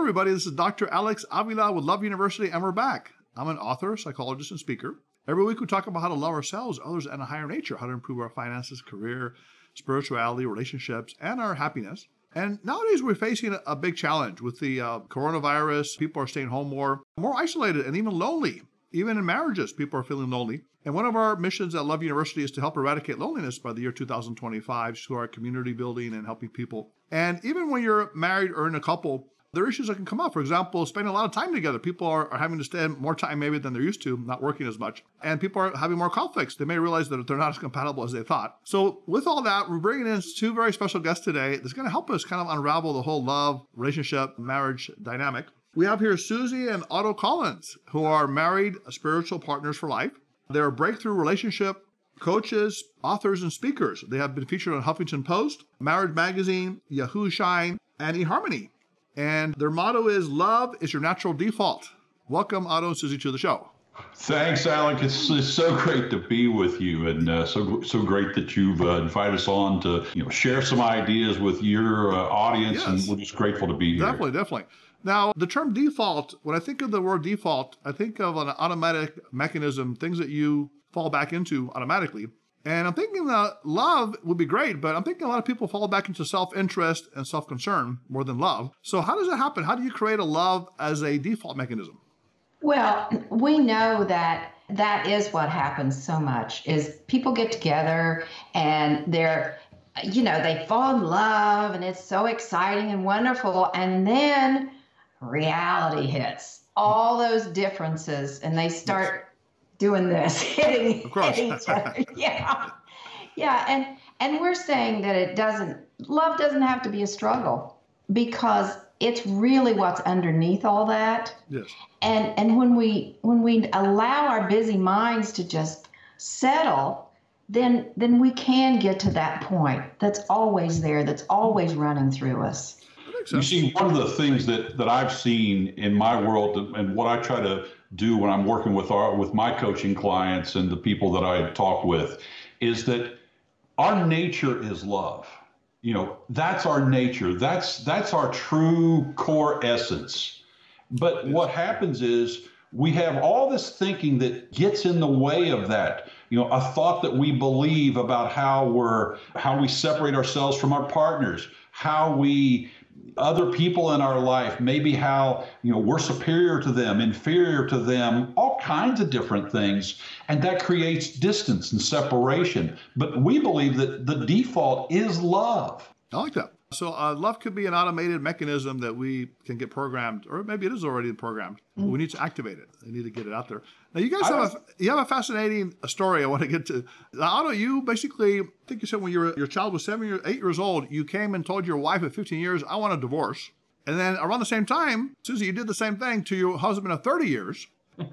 everybody. This is Dr. Alex Avila with Love University, and we're back. I'm an author, psychologist, and speaker. Every week we talk about how to love ourselves, others, and a higher nature, how to improve our finances, career, spirituality, relationships, and our happiness. And nowadays we're facing a big challenge with the uh, coronavirus. People are staying home more, more isolated, and even lonely. Even in marriages, people are feeling lonely. And one of our missions at Love University is to help eradicate loneliness by the year 2025 through our community building and helping people. And even when you're married or in a couple, there are issues that can come up. For example, spending a lot of time together. People are, are having to spend more time maybe than they're used to, not working as much. And people are having more conflicts. They may realize that they're not as compatible as they thought. So, with all that, we're bringing in two very special guests today that's going to help us kind of unravel the whole love, relationship, marriage dynamic. We have here Susie and Otto Collins, who are married spiritual partners for life. They're breakthrough relationship coaches, authors, and speakers. They have been featured on Huffington Post, Marriage Magazine, Yahoo Shine, and eHarmony. And their motto is Love is your natural default. Welcome, Otto and Susie, to the show. Thanks, Alec. It's, it's so great to be with you, and uh, so so great that you've uh, invited us on to you know share some ideas with your uh, audience, yes. and we're just grateful to be here. Definitely, definitely. Now, the term default, when I think of the word default, I think of an automatic mechanism, things that you fall back into automatically. And I'm thinking that love would be great, but I'm thinking a lot of people fall back into self interest and self concern more than love. So, how does that happen? How do you create a love as a default mechanism? Well, we know that that is what happens so much is people get together and they're you know they fall in love and it's so exciting and wonderful and then reality hits, all those differences, and they start doing this, hitting, hitting each other. Yeah. Yeah. And and we're saying that it doesn't love doesn't have to be a struggle because it's really what's underneath all that. Yes. And and when we when we allow our busy minds to just settle, then then we can get to that point that's always there, that's always running through us. You see, one of the things that, that I've seen in my world and what I try to do when I'm working with our with my coaching clients and the people that I talk with is that our nature is love. You know, that's our nature. That's that's our true core essence. But what happens is we have all this thinking that gets in the way of that you know a thought that we believe about how we're how we separate ourselves from our partners how we other people in our life, maybe how you know we're superior to them, inferior to them, all kinds of different things, and that creates distance and separation. But we believe that the default is love. I like that. So uh, love could be an automated mechanism that we can get programmed, or maybe it is already programmed. Mm-hmm. We need to activate it. We need to get it out there. Now, you guys have a you have a fascinating story. I want to get to. Now, Otto, you basically I think you said when your your child was seven years, eight years old, you came and told your wife at 15 years, "I want a divorce." And then around the same time, Susie, you did the same thing to your husband of 30 years.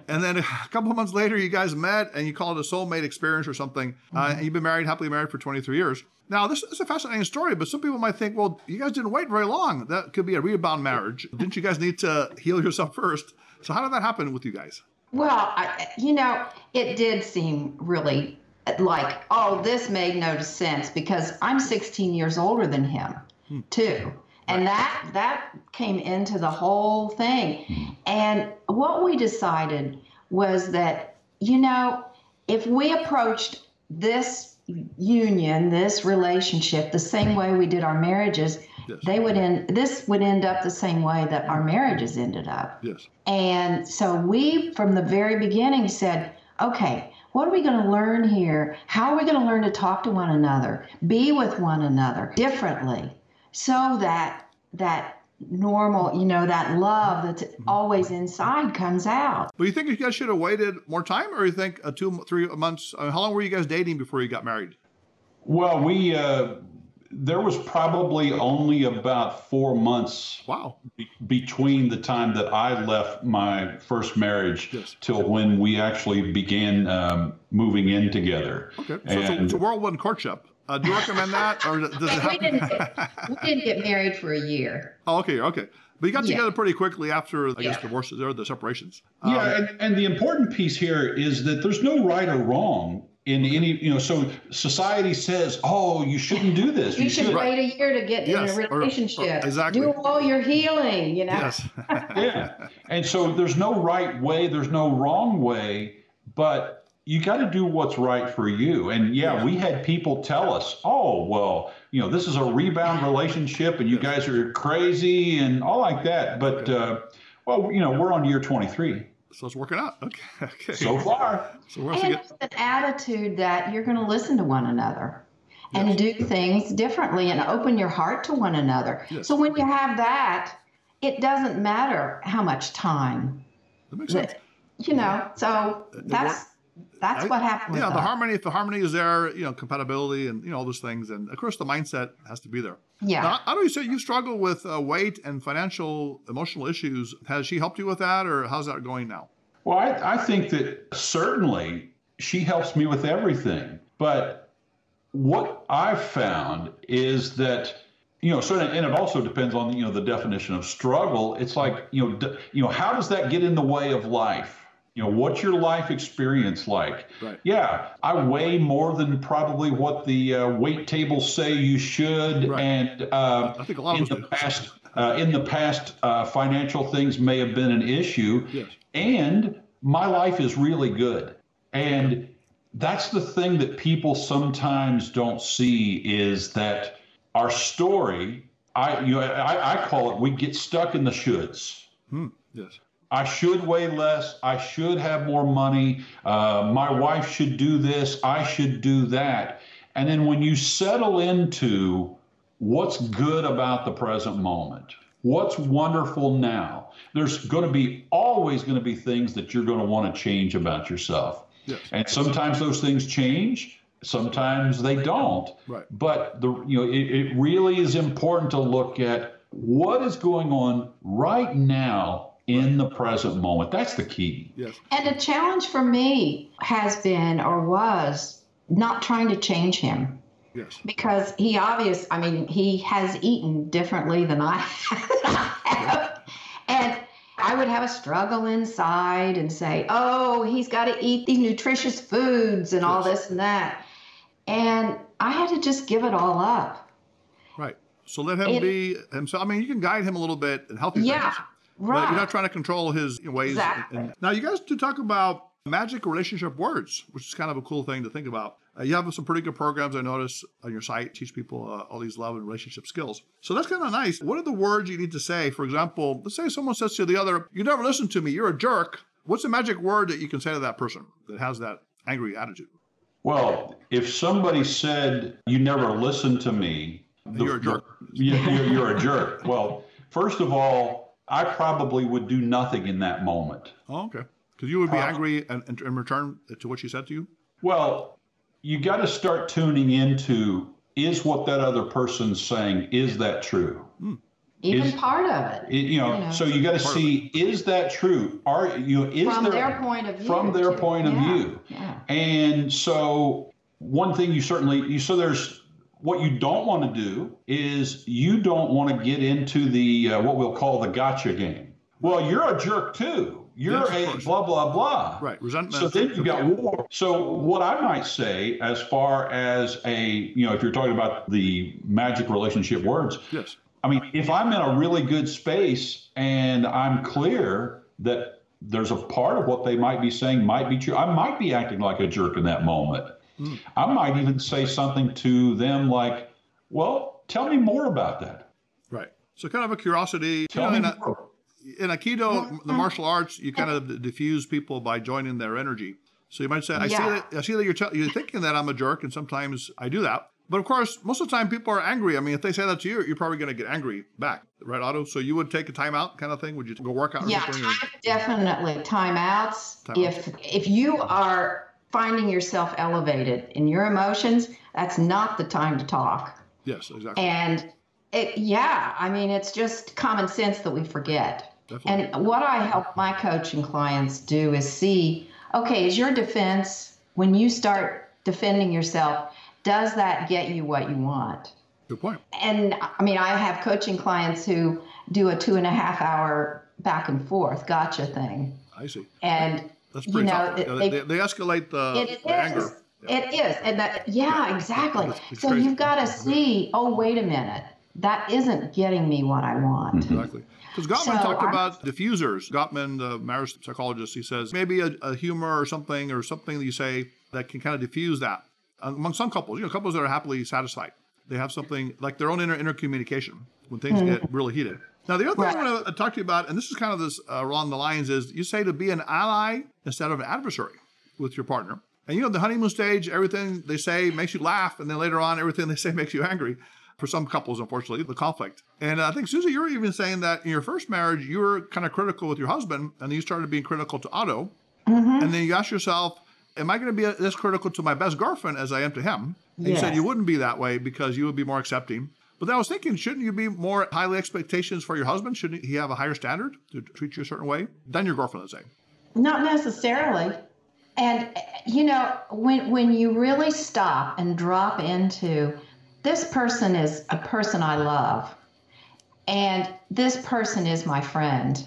And then a couple of months later, you guys met and you call it a soulmate experience or something. Uh, mm-hmm. Uh, and you've been married, happily married for 23 years. Now, this is a fascinating story, but some people might think, well, you guys didn't wait very long. That could be a rebound marriage. Didn't you guys need to heal yourself first? So, how did that happen with you guys? Well, I, you know, it did seem really like, oh, this made no sense because I'm 16 years older than him, hmm. too. And that that came into the whole thing. Hmm. And what we decided was that, you know, if we approached this union, this relationship, the same way we did our marriages, yes. they would end. This would end up the same way that our marriages ended up. Yes. And so we, from the very beginning, said, okay. What are we going to learn here? How are we going to learn to talk to one another, be with one another differently, so that that normal, you know, that love that's mm-hmm. always inside comes out. But you think you guys should have waited more time, or you think a two, three months? Uh, how long were you guys dating before you got married? Well, we uh, there was probably only about four months. Wow. Be- between the time that I left my first marriage yes. till when we actually began um, moving in together. Okay, so and, it's, a, it's a whirlwind courtship. Uh, do you recommend that, or does it happen? we, didn't get, we didn't get married for a year. Oh, okay, okay. But you got yeah. together pretty quickly after, I yeah. guess, divorces or the separations. Yeah, um, and, and the important piece here is that there's no right or wrong in any you know so society says oh you shouldn't do this you, should, should. wait a year to get Yes, in a or- or- relationship exactly. do all your healing you know Yes. yeah and so there's no right way there's no wrong way but you got to do what's right for you and yeah, Yeah. we had people tell us oh well you know this is a rebound relationship and you guys are crazy and all like that but uh, well you know we're on year 23 So it's working out. Okay. Okay. so far So we're also and get, it's an attitude that you're going to listen to one another and do things differently and open your heart to one another. Yes. So when you have that, it doesn't matter how much time. that makes sense. You know, so that's that's I- what happened. With Yeah, the us. harmony. If the harmony is there, you know, compatibility and you know all those things, and of course the mindset has to be there. Yeah. Now, I know you say you struggle with uh, weight and financial, emotional issues. Has she helped you with that, or how's that going now? Well, I, I think that certainly she helps me with everything. But what I've found is that, you know, so and it also depends on you know the definition of struggle. It's like you know, d- you know, how does that get in the way of life? You know, what's your life experience like? Right. Yeah, I weigh more than probably what the uh, weight tables say you should, Right. and uh, I think a lot in the past, uh, in the past, uh, financial things may have been an issue, Yes. and my life is really good. And that's the thing that people sometimes don't see is that our story. I you know I, I call it we get stuck in the shoulds. Hmm. Yes. I should weigh less. I should have more money. Uh, my wife should do this. I should do that. And then when you settle into what's good about the present moment, what's wonderful now, there's going to be always going to be things that you're going to want to change about yourself. Yes. And sometimes those things change, sometimes they don't. Right. But the you know it, it really is important to look at what is going on right now in the present moment. That's the key. Yes. And a challenge for me has been or was not trying to change him Yes. because he obvious I mean he has eaten differently than I have. and I would have a struggle inside and say, "Oh, he's got to eat these nutritious foods and all this and that." And I had to just give it all up. Right. So let him It- be himself. I mean, you can guide him a little bit and healthy Yeah. things. Right. But you're not trying to control his ways. Exactly. And- now, you guys do talk about magic relationship words, which is kind of a cool thing to think about. Uh, you have some pretty good programs I notice on your site, teach people uh, all these love and relationship skills. So that's kind of nice. What are the words you need to say? For example, let's say someone says to the other, You never listen to me, you're a jerk. What's the magic word that you can say to that person that has that angry attitude? Well, if somebody said you never listen to me, the- You're a jerk. you- you're, you're a jerk. Well, first of all, I probably would do nothing in that moment. Oh, okay. Because you would be Uh, angry and, in, in return to what she said to you? Well, you got to start tuning into is what that other person's saying is that true? Even is- part of it. It- you know, You know. so you got to see is that true? Are you know, is from there their point of view. from their too. point of view? Yeah. And so one thing you certainly you so there's what you don't want to do is you don't want to get into the uh, what we'll call the gotcha game. Well, you're a jerk too. You're Yes, a blah blah blah. Right. Resentment. So then you've got war. So what I might say, as far as a you know, if you're talking about the magic relationship words, Yes. I mean, if I'm in a really good space and I'm clear that there's a part of what they might be saying might be true, I might be acting like a jerk in that moment. Mm. I might even say something to them like, "Well, tell me more about that. Right. So kind of a curiosity. You Tell know, me in, a, more." in Aikido, the martial arts, you kind of diffuse people by joining their energy. So you might say, I see that I see that you're, tell you're thinking that I'm a jerk, and sometimes I do that. But of course, most of the time people are angry. I mean, if they say that to you, you're probably going to get angry back, right, Otto? So you would take a timeout kind of thing? Would you go work out or Yeah, something? or- definitely timeouts. Timeouts. If if you are finding yourself elevated in your emotions, that's not the time to talk. yes, exactly. And it, yeah, I mean, it's just common sense that we forget. Definitely. And what I help my coaching clients do is see, okay, is your defense when you start defending yourself, does that get you what you want? Good point. and I mean, I have coaching clients who do a two and a half hour back and forth gotcha thing. I see. And That's You pretty know, tough. it- they- they, they escalate the, it the anger. is. It is, and that yeah, exactly. It's- it's so crazy. you've got to see. Oh, wait a minute. That isn't getting me what I want. Mm-hmm. Exactly. Because Gottman So talked I- about diffusers. Gottman, the marriage psychologist, he says maybe a, a humor or something or something that you say that can kind of diffuse that among some couples. You know, couples that are happily satisfied. They have something like their own inner inner communication when things hmm. get really heated. Now, the other thing I Mm-hmm. Want to talk to you about, and this is kind of this uh, along the lines, is you say to be an ally instead of an adversary with your partner. And you know, the honeymoon stage, everything they say makes you laugh, and then later on, everything they say makes you angry. For some couples, unfortunately, the conflict. And I think Susie, you were even saying that in your first marriage, you were kind of critical with your husband, and then you started being critical to Otto. And then you asked yourself, "Am I going to be this critical to my best girlfriend as I am to him?" And you said you wouldn't be that way because you would be more accepting. But then I was thinking, shouldn't you be more highly expectations for your husband? Shouldn't he have a higher standard to treat you a certain way than your girlfriend, let's say? Not necessarily. And you know, when when you really stop and drop into this person is a person I love and this person is my friend.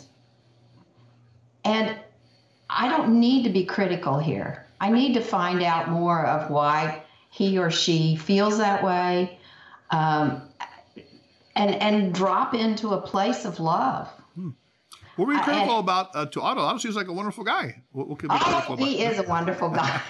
And I don't need to be critical here. I need to find out more of why he or she feels that way. Um, and and drop into a place of love. What were you I- critical and- about uh, to Otto? Otto seems like a wonderful guy. What, what could be critical Oh, about? he is a wonderful guy.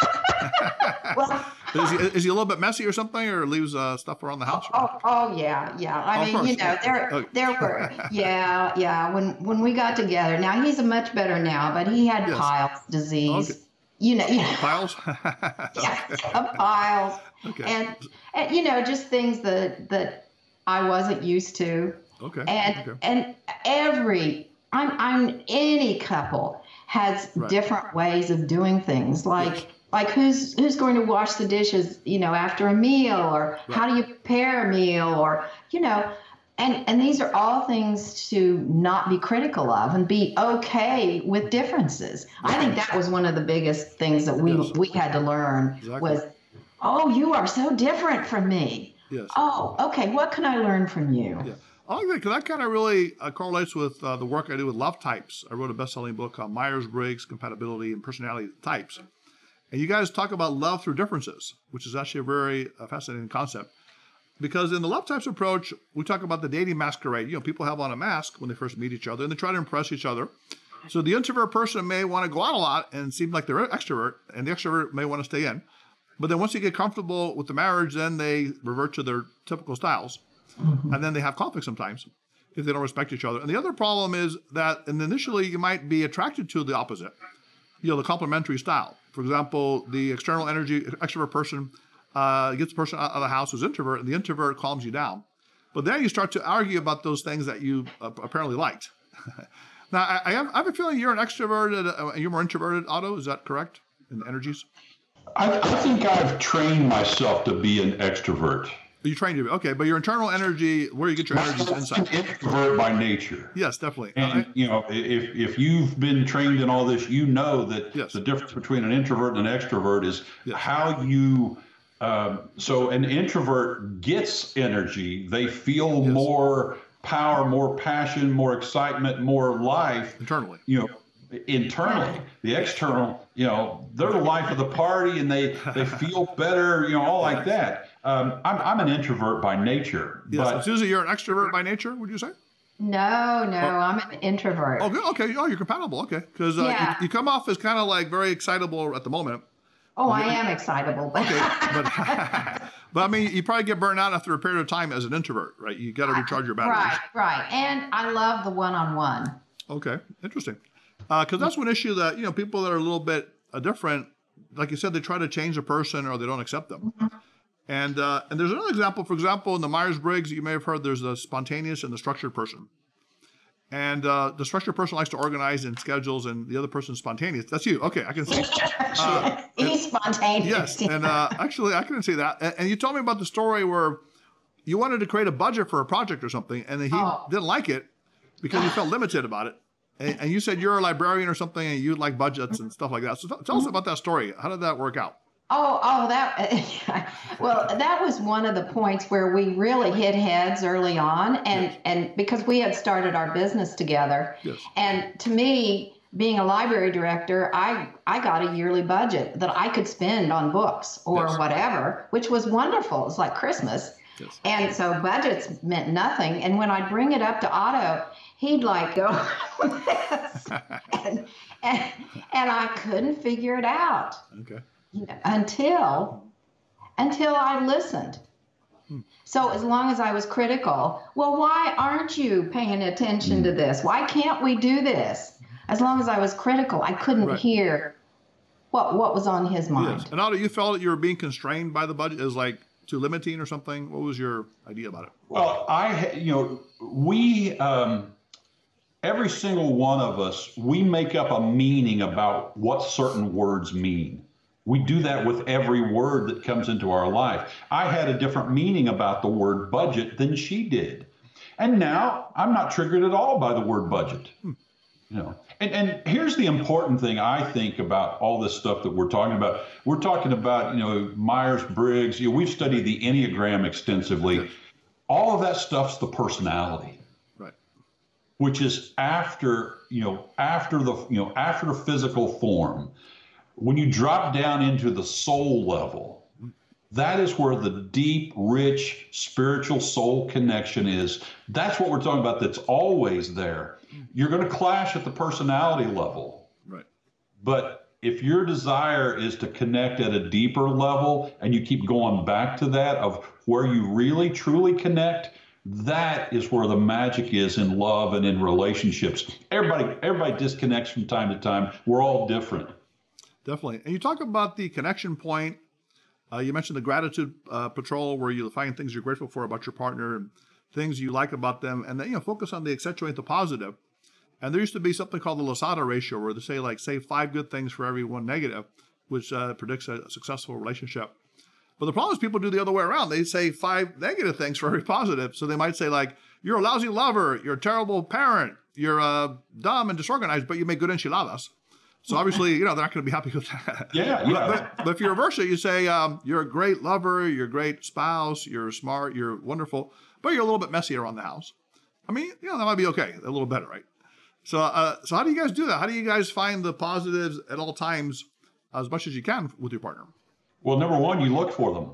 well, Is he, is he a little bit messy or something, or leaves uh, stuff around the house? oh, oh yeah, yeah. I Of mean, you know, there, Okay. there were, yeah, yeah. When when we got together, now he's a much better now, but he had Yes. Piles disease. Okay. You know, you know, Piles? yeah, Piles, okay. and and you know, just things that that I wasn't used to. okay. and okay. and every I'm I'm any couple has Right. different ways of doing things like Yes. like who's who's going to wash the dishes you know after a meal or how do you prepare a meal or you know and and these are all things to not be critical of and be okay with differences i think that was one of the biggest things that we Yes. we had to learn Exactly. was oh you are so different from me Yes. oh okay what can i learn from you Yeah. I like that because that kind of really uh, correlates with uh, the work I do with love types. I wrote a best-selling book called Myers Briggs Compatibility and Personality Types, and you guys talk about love through differences, which is actually a very uh, fascinating concept. Because in the love types approach, we talk about the dating masquerade. You know, people have on a mask when they first meet each other, and they try to impress each other. So the introvert person may want to go out a lot and seem like they're an extrovert, and the extrovert may want to stay in. But then once you get comfortable with the marriage, then they revert to their typical styles and then they have conflict sometimes if they don't respect each other. And the other problem is that, and initially you might be attracted to the opposite, you know, the complementary style. For example, the external energy extrovert person uh, gets the person out of the house who's introvert, and the introvert calms you down. But then you start to argue about those things that you uh, apparently liked. now, I, I, have, I have a feeling you're an extroverted, uh, you're more introverted, Otto. Is that correct? In energies, I, I think I've trained myself to be an extrovert. you trained to be okay, but your internal energy, where you get your energy is an inside. introvert by nature. Yes, definitely. And I- you know, if if you've been trained in all this, you know that Yes. the difference between an introvert and an extrovert is Yes. how you. Um, so an introvert gets energy; they feel Yes. more power, more passion, more excitement, more life. internally. You know, internally. The external, you know, they're the life of the party, and they they feel better. You know, all like that. Um, I'm I'm an introvert by nature, Yes. but Susie, you're an extrovert by nature, would you say? No, no, I'm an introvert. Oh, good. Okay. Oh, you're compatible. Okay. Because uh, Yeah. you, you come off as kind of like very excitable at the moment. Oh, I am excitable, but Okay. but, but I mean, you probably get burned out after a period of time as an introvert, right? You got to recharge your batteries. right, right. And I love the one-on-one. Okay. Interesting. Because that's one issue that, you know, people that are a little bit uh, different, like you said, they try to change a person or they don't accept them. And uh, and there's another example. For example, in the Myers Briggs, you may have heard there's the spontaneous and the structured person. And uh, the structured person likes to organize and schedules, and the other person is spontaneous. That's you. Okay, I can see. Uh, He's spontaneous. yes, and uh, actually, I can see that. And, and you told me about the story where you wanted to create a budget for a project or something, and he Oh. didn't like it because he felt limited about it. And, and you said you're a librarian or something, and you like budgets and stuff like that. So t- tell us mm-hmm. about that story. How did that work out? Oh, oh, that. well, that was one of the points where we really hit heads early on, and Yes. and because we had started our business together, Yes. and to me, being a library director, I I got a yearly budget that I could spend on books or Yes. whatever, which was wonderful. It's like Christmas. Yes. And so budgets meant nothing. And when I'd bring it up to Otto, he'd like go and, and, and I couldn't figure it out Okay. until until I listened. So as long as I was critical, well, why aren't you paying attention to this? Why can't we do this? As long as I was critical, I couldn't Right. hear what what was on his mind. Yes. And Otto, you felt that you were being constrained by the budget is like too limiting or something. What was your idea about it? Well, I, you know, we, um, every single one of us, we make up a meaning about what certain words mean. We do that with every word that comes into our life. I had a different meaning about the word budget than she did. And now I'm not triggered at all by the word budget. Hmm. You know, and, and here's the important thing I think about all this stuff that we're talking about. We're talking about, you know, Myers Briggs. You know, we've studied the Enneagram extensively. All of that stuff's the personality. Which is after, you know, after the, you know, after the physical form. When you drop down into the soul level, that is where the deep, rich, spiritual soul connection is. That's what we're talking about. That's always there. You're going to clash at the personality level. Right. But if your desire is to connect at a deeper level and you keep going back to that of where you really truly connect, that is where the magic is in love and in relationships. Everybody everybody disconnects from time to time. We're all different. Definitely. And you talk about the connection point. Uh, you mentioned the gratitude uh, patrol, where you find things you're grateful for about your partner and things you like about them, and then you know focus on the accentuate the positive. And there used to be something called the Losada ratio, where they say like say five good things for every one negative, which uh, predicts a successful relationship. But the problem is people do the other way around. They say five negative things for every positive. So they might say like you're a lousy lover, you're a terrible parent, you're uh, dumb and disorganized, but you make good enchiladas. So obviously, you know, they're not going to be happy with that. Yeah, But, yeah. but, but if you reverse it, you say um, you're a great lover, you're a great spouse, you're smart, you're wonderful, but you're a little bit messy around the house. I mean, you know, that might be okay, a little better, right? So, uh, so how do you guys do that? How do you guys find the positives at all times, as much as you can with your partner? Well, number one, you look for them.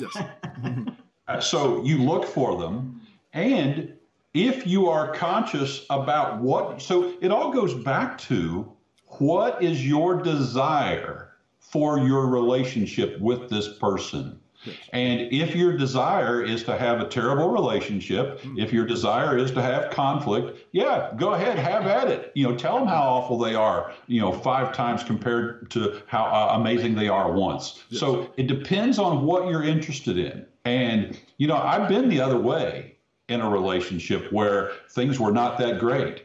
Yes. Uh, so you look for them, and if you are conscious about what, so it all goes back to what is your desire for your relationship with this person. And if your desire is to have a terrible relationship, if your desire is to have conflict, yeah, go ahead, have at it. You know, tell them how awful they are. You know, five times compared to how uh, amazing they are once. So it depends on what you're interested in. And you know, I've been the other way in a relationship where things were not that great.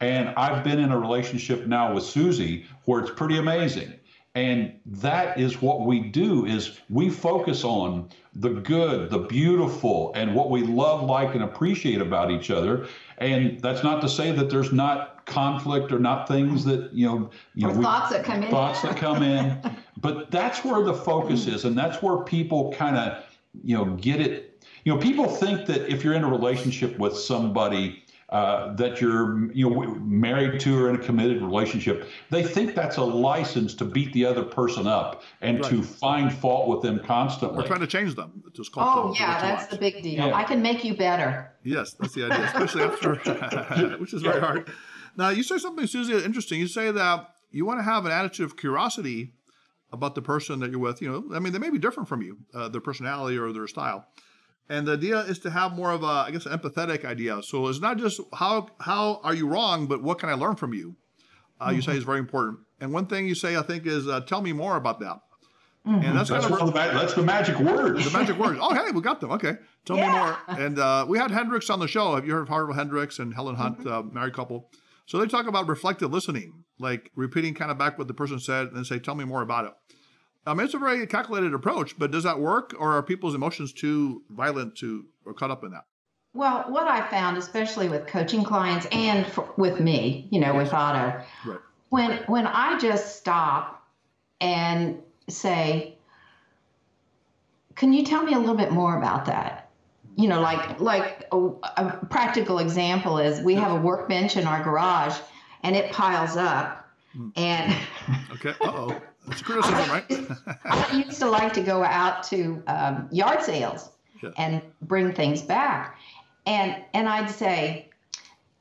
And I've been in a relationship now with Susie where it's pretty amazing. And that is what we do is we focus on the good, the beautiful, and what we love, like, and appreciate about each other. And that's not to say that there's not conflict or not things that, you know, you Or know, we- thoughts that come in. thoughts that come in. But that's where the focus is, and that's where people kind of, you know, get it. You know, people think that if you're in a relationship with somebody uh, that you're, you know, married to or in a committed relationship, they think that's a license to beat the other person up and to find fault with them constantly. We're trying to change them. Just called Oh to- to yeah, that's want. the big deal. Yeah. I can make you better. Yes, that's the idea, especially after, which is very hard. Now, you say something, Susie, interesting. You say that you want to have an attitude of curiosity about the person that you're with. You know, I mean, they may be different from you, uh, their personality or their style. And the idea is to have more of a, I guess, an empathetic idea. So it's not just how how are you wrong, but what can I learn from you? Uh, You say is very important. And one thing you say, I think, is uh, tell me more about that. And that's, that's, kind of of the that's the magic words. the magic words. Oh, hey, we got them. Okay, tell me more. And uh, we had Hendrix on the show. Have you heard of Harville Hendrix and Helen Hunt, uh, married couple? So they talk about reflective listening, like repeating kind of back what the person said, and then say, "Tell me more about it." I mean, it's a very calculated approach, but does that work, or are people's emotions too violent to or caught up in that? Well, what I found, especially with coaching clients and for, with me, you know, with Otto, Right. when when I just stop and say, "Can you tell me a little bit more about that?" You know, like like a, a practical example is we have a workbench in our garage, and it piles up. And Okay. Uh oh. That's criticism, right? I used to like to go out to um, yard sales Yeah. and bring things back, and and I'd say,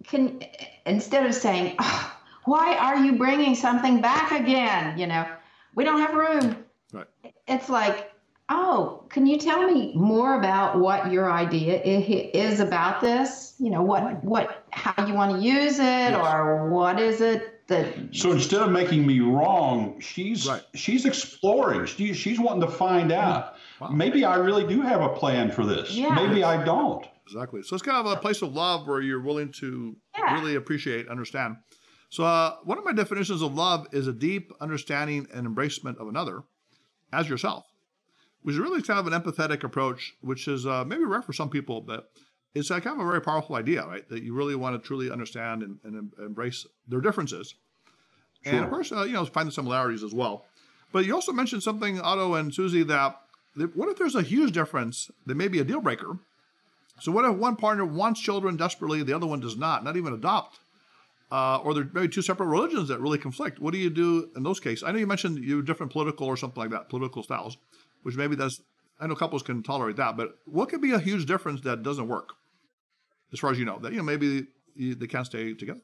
can instead of saying, oh, why are you bringing something back again? You know, we don't have room. Right. It's like, oh, can you tell me more about what your idea is about this? You know, what what how you want to use it, Yes. or what is it that So instead of making me wrong, she's Right. she's exploring. She, she's wanting to find out. Wow. Maybe I really do have a plan for this. Yeah. Maybe I don't. Exactly. So it's kind of a place of love where you're willing to Yeah. really appreciate, understand. So uh, one of my definitions of love is a deep understanding and embracement of another as yourself, which is really kind of an empathetic approach, which is uh, maybe rare for some people, but it's kind of a very powerful idea, right? That you really want to truly understand and, and embrace their differences. And of course, uh, you know, find the similarities as well. But you also mentioned something, Otto and Susie, that that what if there's a huge difference that may be a deal breaker? So what if one partner wants children desperately, the other one does not, not even adopt? Uh, or there may be two separate religions that really conflict. What do you do in those cases? I know you mentioned you different political or something like that, political styles, which maybe that's I know couples can tolerate that, but what could be a huge difference that doesn't work, as far as you know, that you know maybe they can't stay together.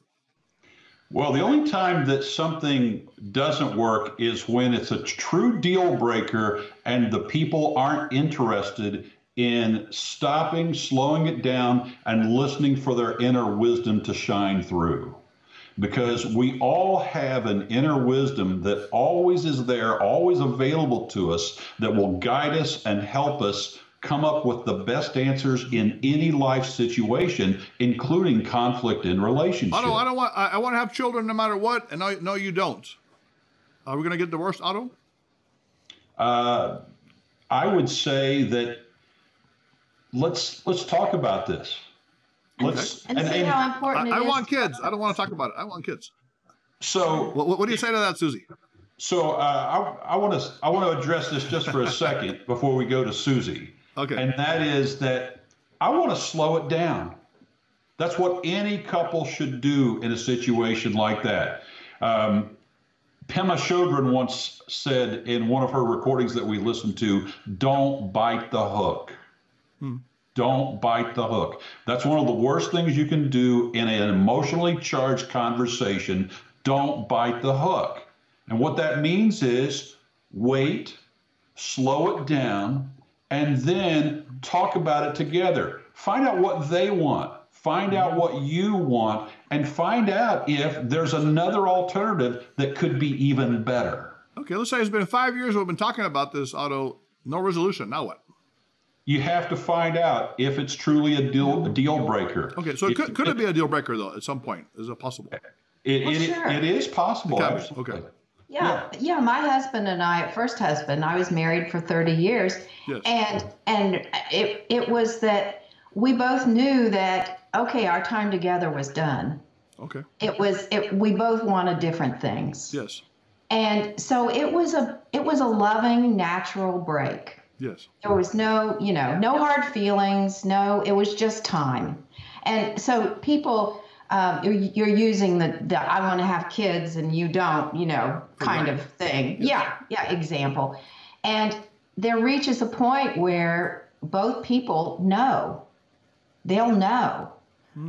Well, the only time that something doesn't work is when it's a true deal breaker and the people aren't interested in stopping, slowing it down, and listening for their inner wisdom to shine through. Because we all have an inner wisdom that always is there, always available to us, that will guide us and help us come up with the best answers in any life situation, including conflict in relationships. Otto, I don't want I, I want to have children no matter what, and no, no, you don't. Are we gonna get divorced, Otto? Uh, I would say that let's let's talk about this. Let's and, see how important I, it I is want kids. I don't want to talk about it. I want kids. so What, what, what do you say to that, Susie? so uh, I I want to I want to address this just for a second before we go to Susie, Okay. and that is that I want to slow it down. That's what any couple should do in a situation like that. Um, Pema Chodron once said in one of her recordings that we listened to, "Don't bite the hook." Don't bite the hook. That's one of the worst things you can do in an emotionally charged conversation. Don't bite the hook. And what that means is wait, slow it down, and then talk about it together. Find out what they want. Find out mm-hmm. what you want and find out if there's another alternative that could be even better. Okay, let's say it's been five years we've been talking about this, Otto, No resolution. Now what? You have to find out if it's truly a deal a deal breaker. Okay, so it could, could it be a deal breaker though? At some point, is it possible? It, Well, it, sure. it is possible. It can be, absolutely. okay. Yeah, yeah. My husband and I, first husband, I was married for 30 years, Yes. and and it it was that we both knew that okay, our time together was done. Okay. It was it. We both wanted different things, Yes. and so it was a it was a loving, natural break. Yes. There was no, you know, no hard feelings. No, it was just time. And so people, um, you're, you're using the, the I want to have kids and you don't, you know, kind of thing. Yeah, yeah, example. And there reaches a point where both people know, they'll know,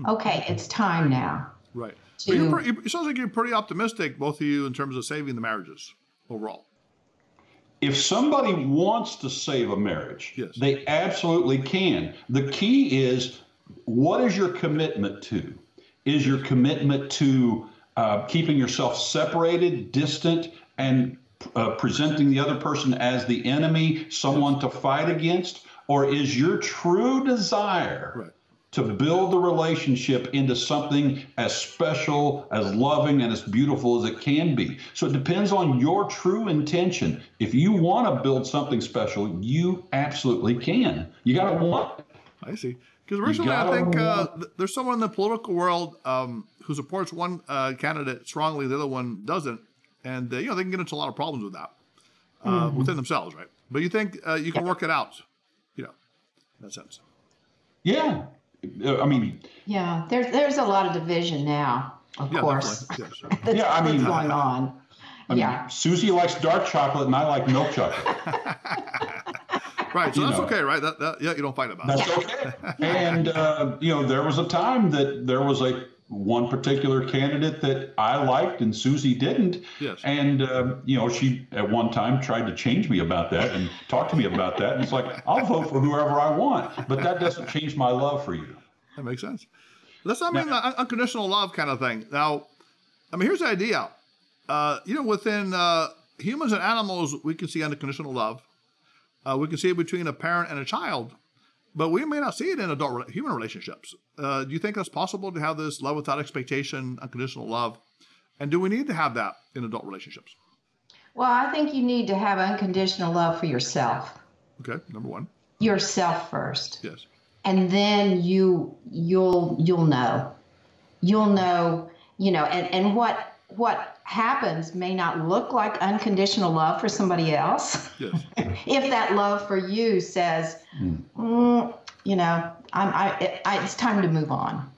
okay, it's time now. Right. To- you're pretty, it sounds like you're pretty optimistic, both of you, in terms of saving the marriages overall. If somebody wants to save a marriage, Yes. they absolutely can. The key is what is your commitment to? Is your commitment to uh, keeping yourself separated, distant, and uh, presenting the other person as the enemy, someone to fight against? Or is your true desire Right. to build the relationship into something as special, as loving, and as beautiful as it can be. So it depends on your true intention. If you want to build something special, you absolutely can. You got to want. it. I see. Because originally, I gotta think uh, th- there's someone in the political world um, who supports one uh, candidate strongly, the other one doesn't, and uh, you know they can get into a lot of problems with that uh, within themselves, right? But you think uh, you can work it out, you know, in that sense. Yeah. Uh, I mean, Yeah, there's there's a lot of division now. of Yeah, course. definitely. Yes. That's Yeah, I mean- going on. I mean, yeah. Susie likes dark chocolate and I like milk chocolate. Right. So You that's know. okay, right? That, that, yeah, you don't fight about it. That's okay. And uh, you know, there was a time that there was a one particular candidate that I liked and Susie didn't. Yes. And um, you know, she at one time tried to change me about that and talk to me about that. And it's like, I'll vote for whoever I want, but that doesn't change my love for you. That makes sense. That's I mean the unconditional love kind of thing. Now, I mean here's the idea. Uh, you know, within uh, humans and animals, we can see unconditional love. Uh, we can see it between a parent and a child, but we may not see it in adult rela- human relationships. Uh, do you think that's possible to have this love without expectation, unconditional love? And do we need to have that in adult relationships? Well, I think you need to have unconditional love for yourself. Okay, number one. Yourself first. Yes. and then you you'll you'll know you'll know you know and and what what happens may not look like unconditional love for somebody else Yes. if that love for you says mm, you know i'm I, it, I it's time to move on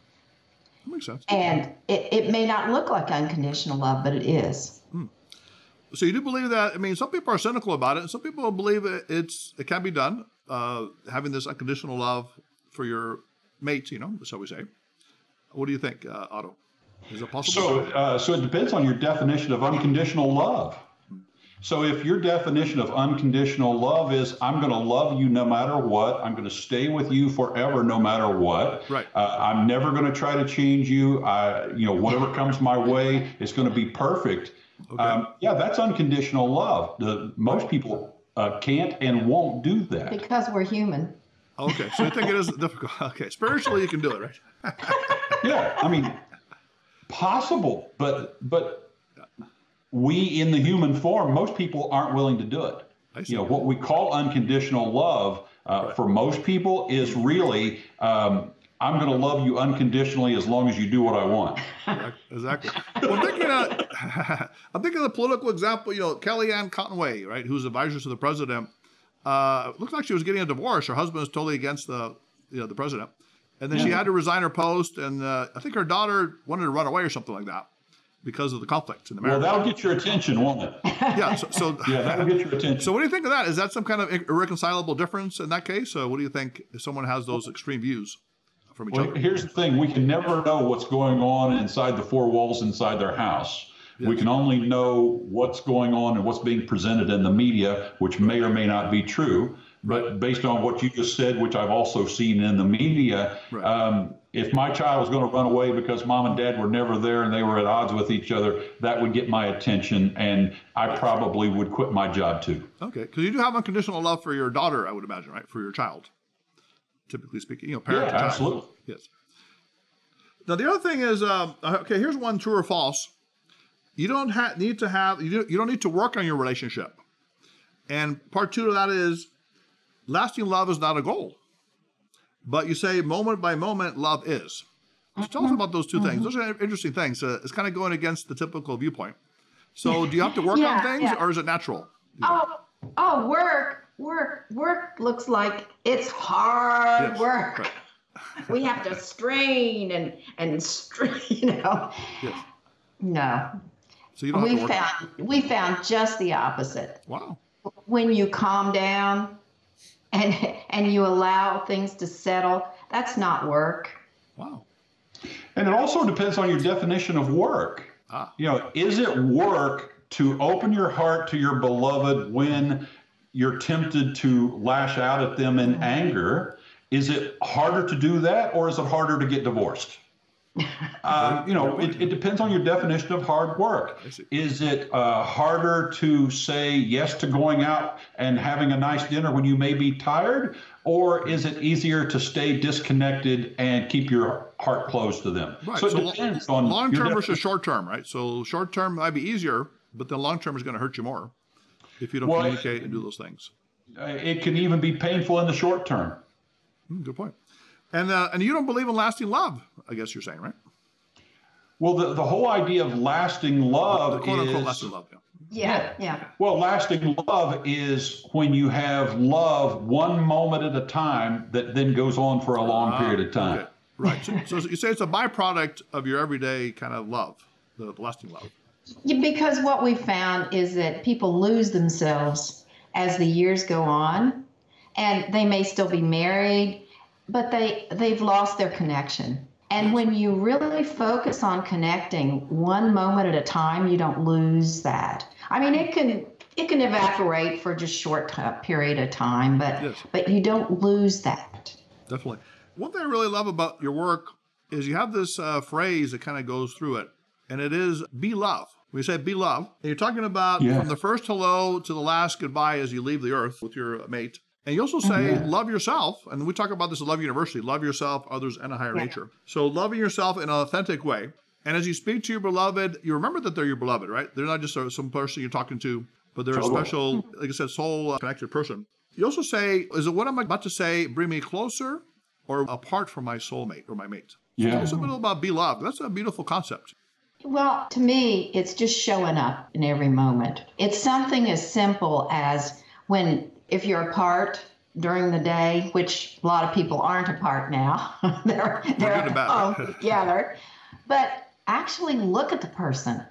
That makes sense. and it, it may not look like unconditional love but it is So you do believe that? I mean, some people are cynical about it, and some people believe it, it's it can be done. Uh, having this unconditional love for your mates, you know, shall we say? What do you think, uh, Otto? Is it possible? So, uh, so it depends on your definition of unconditional love. So, if your definition of unconditional love is I'm going to love you no matter what, I'm going to stay with you forever no matter what. Right. Uh, I'm never going to try to change you. I, you know, whatever comes my way is going to be perfect. Um, yeah, that's unconditional love. The most people uh, can't and won't do that. because we're human okay, so you think it is difficult? Okay, spiritually you can do it, right? Yeah, I mean, possible, but but we in the human form, most people aren't willing to do it. You know, what we call unconditional love uh, for most people is really, um, I'm going to love you unconditionally as long as you do what I want. Exactly. Well, I'm thinking, uh, I'm thinking of the political example. You know, Kellyanne Conway, right, who's advisor to the president. Uh, looked like she was getting a divorce. Her husband was totally against the, you know, the president, and then she had to resign her post. And uh, I think her daughter wanted to run away or something like that because of the conflict in the Well, that'll get your attention, won't it? yeah. So, so, Yeah, that'll get your attention. so what do you think of that? Is that some kind of irreconcilable difference in that case? Uh, what do you think if someone has those extreme views from each Well, other? here's the thing: we can never know what's going on inside the four walls inside their house. We can only know what's going on and what's being presented in the media, which may or may not be true. But based on what you just said, which I've also seen in the media, Right. um, if my child was going to run away because mom and dad were never there and they were at odds with each other, that would get my attention, and I probably would quit my job too. Okay, because you do have unconditional love for your daughter, I would imagine, right? For your child, typically speaking, you know, parent Yeah, to child. absolutely. Yes. Now the other thing is, um, okay, here's one true or false. You don't ha- need to have you don't, you don't need to work on your relationship. And part two of that is, lasting love is not a goal, but you say moment by moment love is. So tell us about those 2 things. Those are interesting things. Uh, it's kind of going against the typical viewpoint. So do you have to work on things, yeah. or is it natural? Oh, oh, work, work, work looks like it's hard Yes, work. right. We have to strain and and strain, you know. Yes. No, So you don't have we to work. found we found just the opposite. Wow. When you calm down and and you allow things to settle, that's not work. Wow. And it also depends on your definition of work. Ah. You know, is it work to open your heart to your beloved when you're tempted to lash out at them in anger? Is it harder to do that or is it harder to get divorced? Uh, you know, it, it depends on your definition of hard work. Is it uh, harder to say yes to going out and having a nice dinner when you may be tired? Or is it easier to stay disconnected and keep your heart closed to them? Right. So it lo- depends on long term versus short term, right? So short term might be easier, but the long term is going to hurt you more if you don't Well, communicate and do those things. It can even be painful in the short term. Hmm, good point. And uh, and you don't believe in lasting love, I guess you're saying, right? Well, the, the whole idea of lasting The love quote unquote is lasting love. Yeah. Yeah, yeah. well, lasting love is when you have love one moment at a time that then goes on for a long Ah, period of time. okay. Right. So, so you say it's a byproduct of your everyday kind of love, the lasting love. Yeah, because what we found is that people lose themselves as the years go on, and they may still be married, but they they've lost their connection. And when you really focus on connecting one moment at a time, you don't lose that. I mean, it can it can evaporate for just short t- period of time, but Yes. but you don't lose that. Definitely. One thing I really love about your work is you have this uh, phrase that kind of goes through it, and it is be love. We say be love, and you're talking about Yeah. from the first hello to the last goodbye as you leave the earth with your mate. And you also say Yeah. love yourself, and we talk about this at Love University: love yourself, others, and a higher Yeah. nature. So loving yourself in an authentic way, and as you speak to your beloved, you remember that they're your beloved, right? They're not just some person you're talking to, but they're Totally. a special, like I said, soul uh, connected person. You also say, is it what I'm about to say bring me closer or apart from my soulmate or my mate? Yeah. Tell Yeah. us a little about be loved. That's a beautiful concept. Well, to me, it's just showing up in every moment. It's something as simple as when, if you're apart during the day, which a lot of people aren't apart now, they're, they're good and bad. home together, but actually look at the person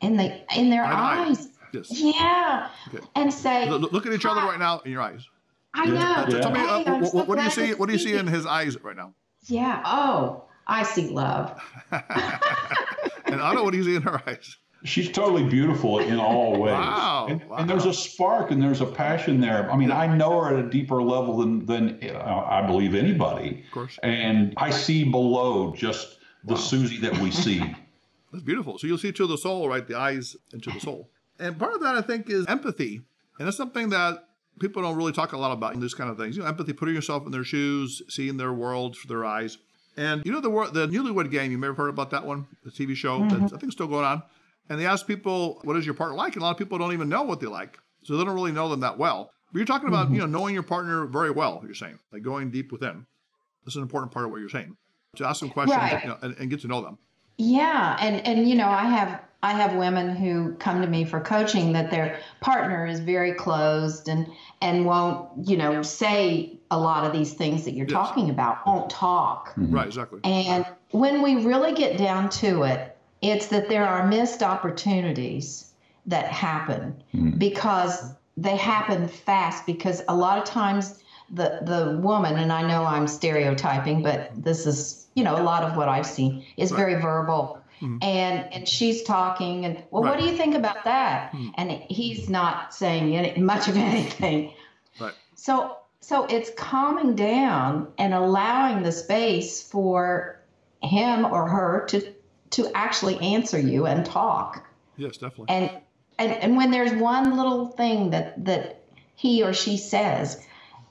in the in their Eye to eye. eyes. Yes. Yeah, Okay. and say, Look, look at each other right now in your eyes. I know. Yeah. Tell me, uh, Hey, I'm what, so what do you see? What do you see in his eyes right now? Yeah. Oh, I see love. And Otto, what do you see in her eyes? She's totally beautiful in all ways. Wow, And, wow. and there's a spark and there's a passion there. I mean, I know her at a deeper level than, than uh, I believe anybody. Of course. And I see below just the Susie that we see. That's beautiful. So you'll see to the soul, right? The eyes into the soul. And part of that, I think, is empathy. And that's something that people don't really talk a lot about in these kind of things. You know, empathy, putting yourself in their shoes, seeing their world through their eyes. And you know the the Newlywed Game. You may have heard about that one, the TV show. That's, I think still going on. And they ask people, "What is your partner like?" And a lot of people don't even know what they like, so they don't really know them that well. But you're talking about, you mm-hmm. know, knowing your partner very well. You're saying, like going deep within. This is an important part of what you're saying. To ask them questions Right. you know, and, and get to know them. Yeah, and and you know, I have I have women who come to me for coaching that their partner is very closed and and won't, you know, say a lot of these things that you're Yes. talking about, won't talk. Mm-hmm. Right. Exactly. And when we really get down to it, it's that there are missed opportunities that happen hmm. because they happen fast because a lot of times the the woman and I know I'm stereotyping but this is you know a lot of what I've seen is very verbal. Hmm. And and she's talking and well what do you think about that? Hmm. And he's not saying any, much of anything. Right. so so it's calming down and allowing the space for him or her to to actually answer you and talk. Yes, definitely. And and and when there's one little thing that that he or she says,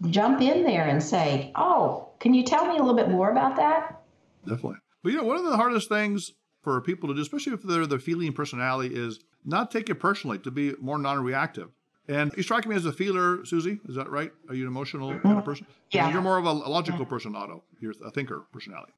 jump in there and say, "Oh, can you tell me a little bit more about that?" Definitely. But you know, one of the hardest things for people to do, especially if they're the feeling personality, is not take it personally, to be more non-reactive. And you strike me as a feeler, Susie. Is that right? Are you an emotional kind of person? Yeah. You're more of a logical person, Otto. You're a thinker personality.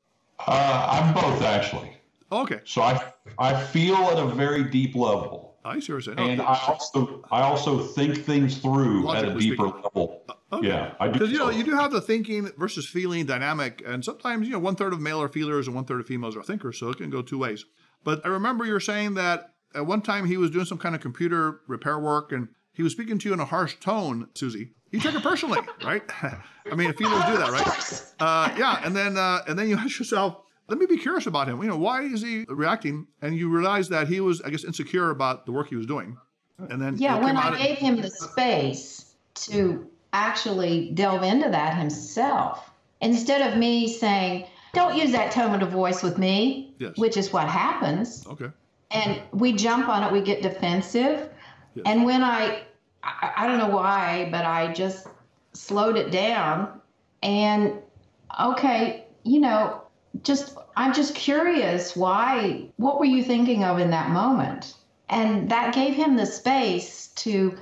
Uh, I'm both actually. Oh, okay. So I I feel at a very deep level, I see what you're saying. and Okay. I also I also think things through at a deeper speaking. level. Okay. Yeah, I do. Because you know you do have the thinking versus feeling dynamic, and sometimes you know one third of male are feelers and one third of females are thinkers, so it can go two ways. But I remember you were saying that at one time he was doing some kind of computer repair work, and he was speaking to you in a harsh tone, Susie. You took it personally, right? I mean, feelers do that, right? Uh, yeah, and then uh, and then you ask yourself, let me be curious about him. You know, why is he reacting? And you realize that he was, I guess, insecure about the work he was doing. And then Yeah, when I gave him the space to actually delve into that himself, instead of me saying, "Don't use that tone of voice with me," Yes. which is what happens. okay, and we jump on it we get defensive Yes. and when I, I i don't know why but i just slowed it down and okay you know just i'm just curious why what were you thinking of in that moment and that gave him the space to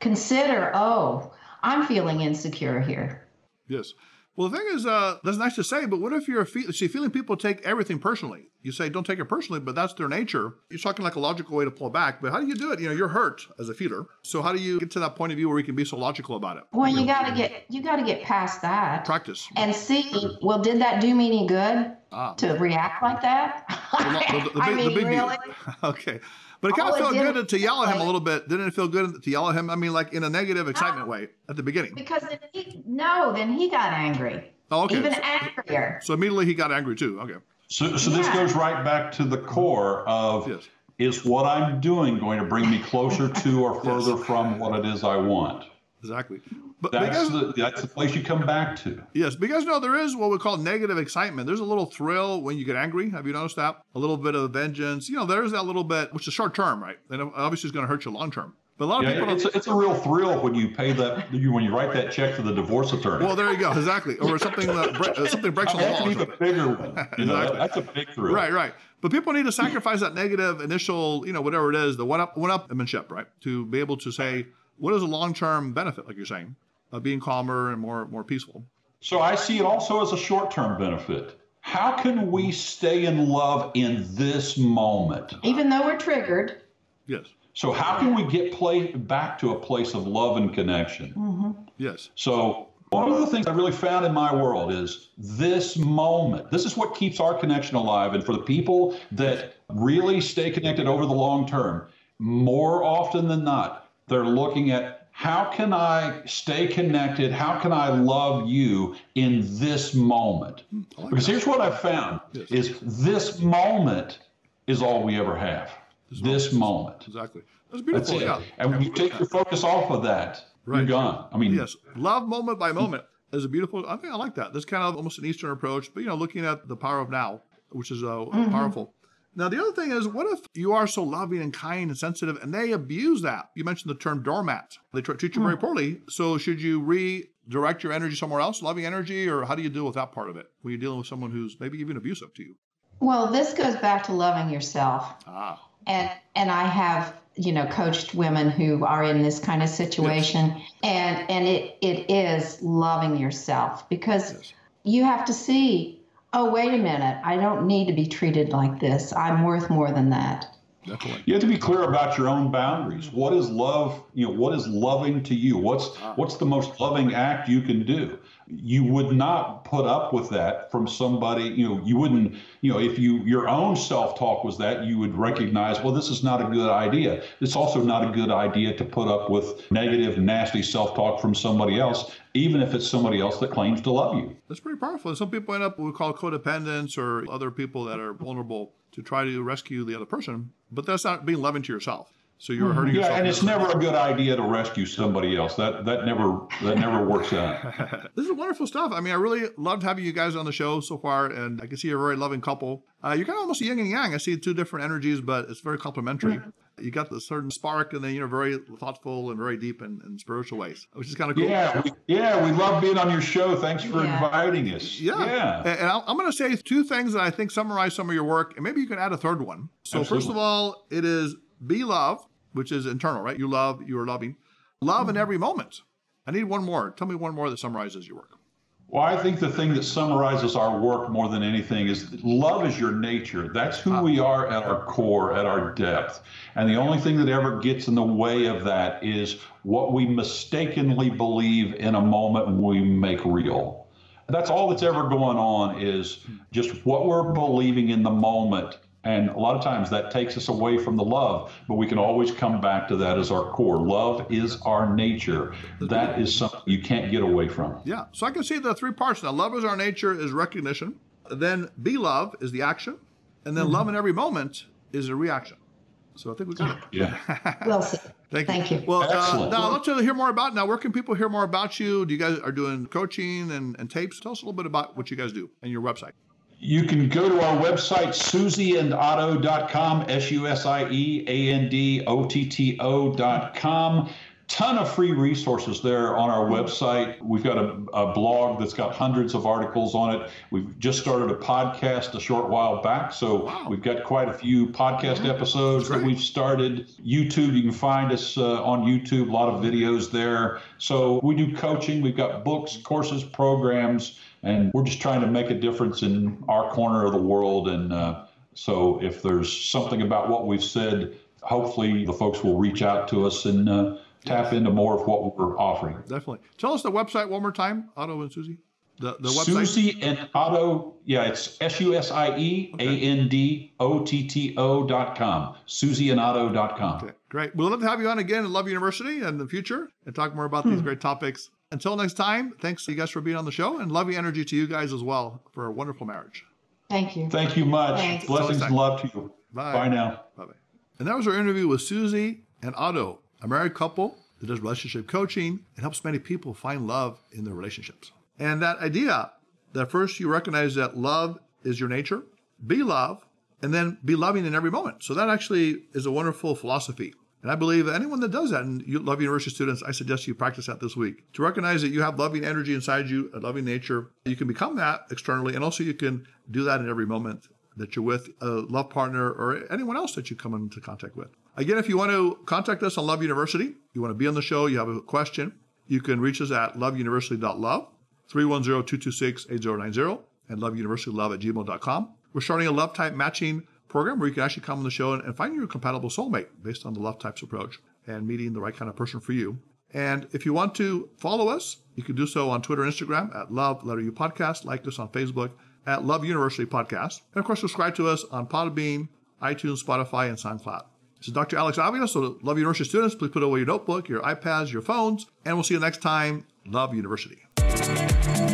consider oh i'm feeling insecure here Yes. Well, the thing is, uh, that's nice to say, but what if you're a fe- see feeling people take everything personally? You say don't take it personally, but that's their nature. You're talking like a logical way to pull back, but how do you do it? You know, you're hurt as a feeler, so how do you get to that point of view where you can be so logical about it? well you got to get you got to get past that Practice. and see well did that do me any good ah. to react like that. The, the, the, I mean, really? okay. But it kind of oh, felt good to yell at him a little bit. Didn't it feel good to yell at him? I mean, like in a negative ah. excitement way at the beginning. Because then he, no, then he got angry. Oh, okay. Even angrier. So immediately he got angry too. Okay. So, so yeah. this goes right back to the core of yes. is what I'm doing going to bring me closer to or further yes. from what it is I want? Exactly. But that's, because, the, that's the place you come back to. Yes, because no, there is what we call negative excitement. There's a little thrill when you get angry. Have you noticed that? A little bit of vengeance. You know, there's that little bit, which is short term, right? And obviously it's going to hurt you long term. But a lot of yeah, people it's, a, it's a real thrill when you pay that you when you write that check to the divorce attorney. Well, there you go, exactly. Or something that uh, something breaks the law. That's a bigger one. You know, exactly. that's a big thrill. Right, right. But people need to sacrifice that negative initial, you know, whatever it is, the one up one upmanship, right? To be able to say, what is a long term benefit, like you're saying? Of being calmer and more more peaceful. So I see it also as a short-term benefit. How can we stay in love in this moment? Even though we're triggered. Yes. So how can we get play, back to a place of love and connection? Mm-hmm. Yes. So one of the things I really found in my world is this moment. This is what keeps our connection alive. And for the people that really stay connected over the long term, more often than not, they're looking at how can I stay connected? How can I love you in this moment? Like because that. here's what I've found yes. is this moment is all we ever have. This, this moment. Exactly. That's beautiful. That's yeah. And when you take your focus off of that, right. you're gone. I mean, yes, love moment by moment is a beautiful. I think I like that. That's kind of almost an Eastern approach, but you know, looking at the power of now, which is uh, mm-hmm. powerful. Now, the other thing is, what if you are so loving and kind and sensitive and they abuse that? You mentioned the term doormat. They treat you very hmm. poorly. So, should you redirect your energy somewhere else, loving energy, or how do you deal with that part of it when you're dealing with someone who's maybe even abusive to you? Well, this goes back to loving yourself. Ah. And and I have you know coached women who are in this kind of situation, yes. and and it it is loving yourself because yes. you have to see oh, wait a minute, I don't need to be treated like this. I'm worth more than that. Definitely. You have to be clear about your own boundaries. What is love? You know, what is loving to you? What's ah. what's the most loving act you can do? You would not put up with that from somebody. You know, you wouldn't. You know, if you your own self talk was that, you would recognize, well, this is not a good idea. It's also not a good idea to put up with negative, nasty self talk from somebody else even if it's somebody else that claims to love you. That's pretty powerful. Some people end up what we call codependence or other people that are vulnerable to try to rescue the other person, but that's not being loving to yourself. So you're hurting yeah, yourself. Yeah, and it's never a good idea to rescue somebody else. That that never that never works out. this is wonderful stuff. I mean, I really loved having you guys on the show so far, and I can see you're a very loving couple. Uh, you're kind of almost a yin and yang. I see two different energies, but it's very complementary. Mm-hmm you got the certain spark, and then you're very thoughtful and very deep and, in spiritual ways, which is kind of cool. Yeah, we, yeah, we love being on your show. Thanks for yeah. inviting us. Yeah, yeah. And, and I'm going to say two things that I think summarize some of your work, and maybe you can add a third one. So Absolutely. first of all, it is be love, which is internal, right? You love, you are loving, love in every moment. I need one more. Tell me one more that summarizes your work. Well, I think the thing that summarizes our work more than anything is love is your nature. That's who ah. we are at our core, at our depth. And the only thing that ever gets in the way of that is what we mistakenly believe in a moment we make real. That's all that's ever going on is just what we're believing in the moment and a lot of times that takes us away from the love, but we can always come back to that as our core. Love is our nature. That is something you can't get away from. Yeah. So I can see the three parts now. Love is our nature is recognition. Then be love is the action. And then mm-hmm. love in every moment is a reaction. So I think we got it. Yeah. well said. Thank you. Thank you. Well, uh, now I'd love to hear more about now. Where can people hear more about you? Do you guys are doing coaching and, and tapes? Tell us a little bit about what you guys do and your website you can go to our website, susieandotto.com, S U S I E A N D O T T O.com. Ton of free resources there on our website. We've got a, a, blog that's got hundreds of articles on it. We've just started a podcast a short while back, so wow. we've got quite a few podcast episodes that we've started. YouTube, you can find us uh, on YouTube, a lot of videos there. So we do coaching, we've got books, courses, programs and we're just trying to make a difference in our corner of the world. And uh, so, if there's something about what we've said, hopefully the folks will reach out to us and uh, tap into more of what we're offering. Definitely. Tell us the website one more time, Otto and Susie. The, the website? Susie and Otto, yeah, it's S U S I E A N D O T T O dot com. Susie and SusieandOtto dot com. Okay, great. We'd love to have you on again at Love University in the future and talk more about these great topics. Until next time, thanks to you guys for being on the show and loving energy to you guys as well for a wonderful marriage. Thank you. Thank you much. Thanks. Blessings and love to you. Bye. Bye now. Bye bye. And that was our interview with Susie and Otto, a married couple that does relationship coaching and helps many people find love in their relationships. And that idea that first you recognize that love is your nature, be love, and then be loving in every moment. So that actually is a wonderful philosophy. And I believe anyone that does that, and you love university students, I suggest you practice that this week. To recognize that you have loving energy inside you, a loving nature, you can become that externally, and also you can do that in every moment that you're with a love partner or anyone else that you come into contact with. Again, if you want to contact us on Love University, you want to be on the show, you have a question, you can reach us at loveuniversity.love, 310-226-8090, and loveuniversitylove at gmail.com. We're starting a love type matching program where you can actually come on the show and, and find your compatible soulmate based on the love types approach and meeting the right kind of person for you. And if you want to follow us, you can do so on Twitter Instagram at Love Letter U Podcast. Like us on Facebook at Love University Podcast. And of course, subscribe to us on Podbean, iTunes, Spotify, and SoundCloud. This is Dr. Alex Avila. So, Love University students, please put away your notebook, your iPads, your phones, and we'll see you next time. Love University.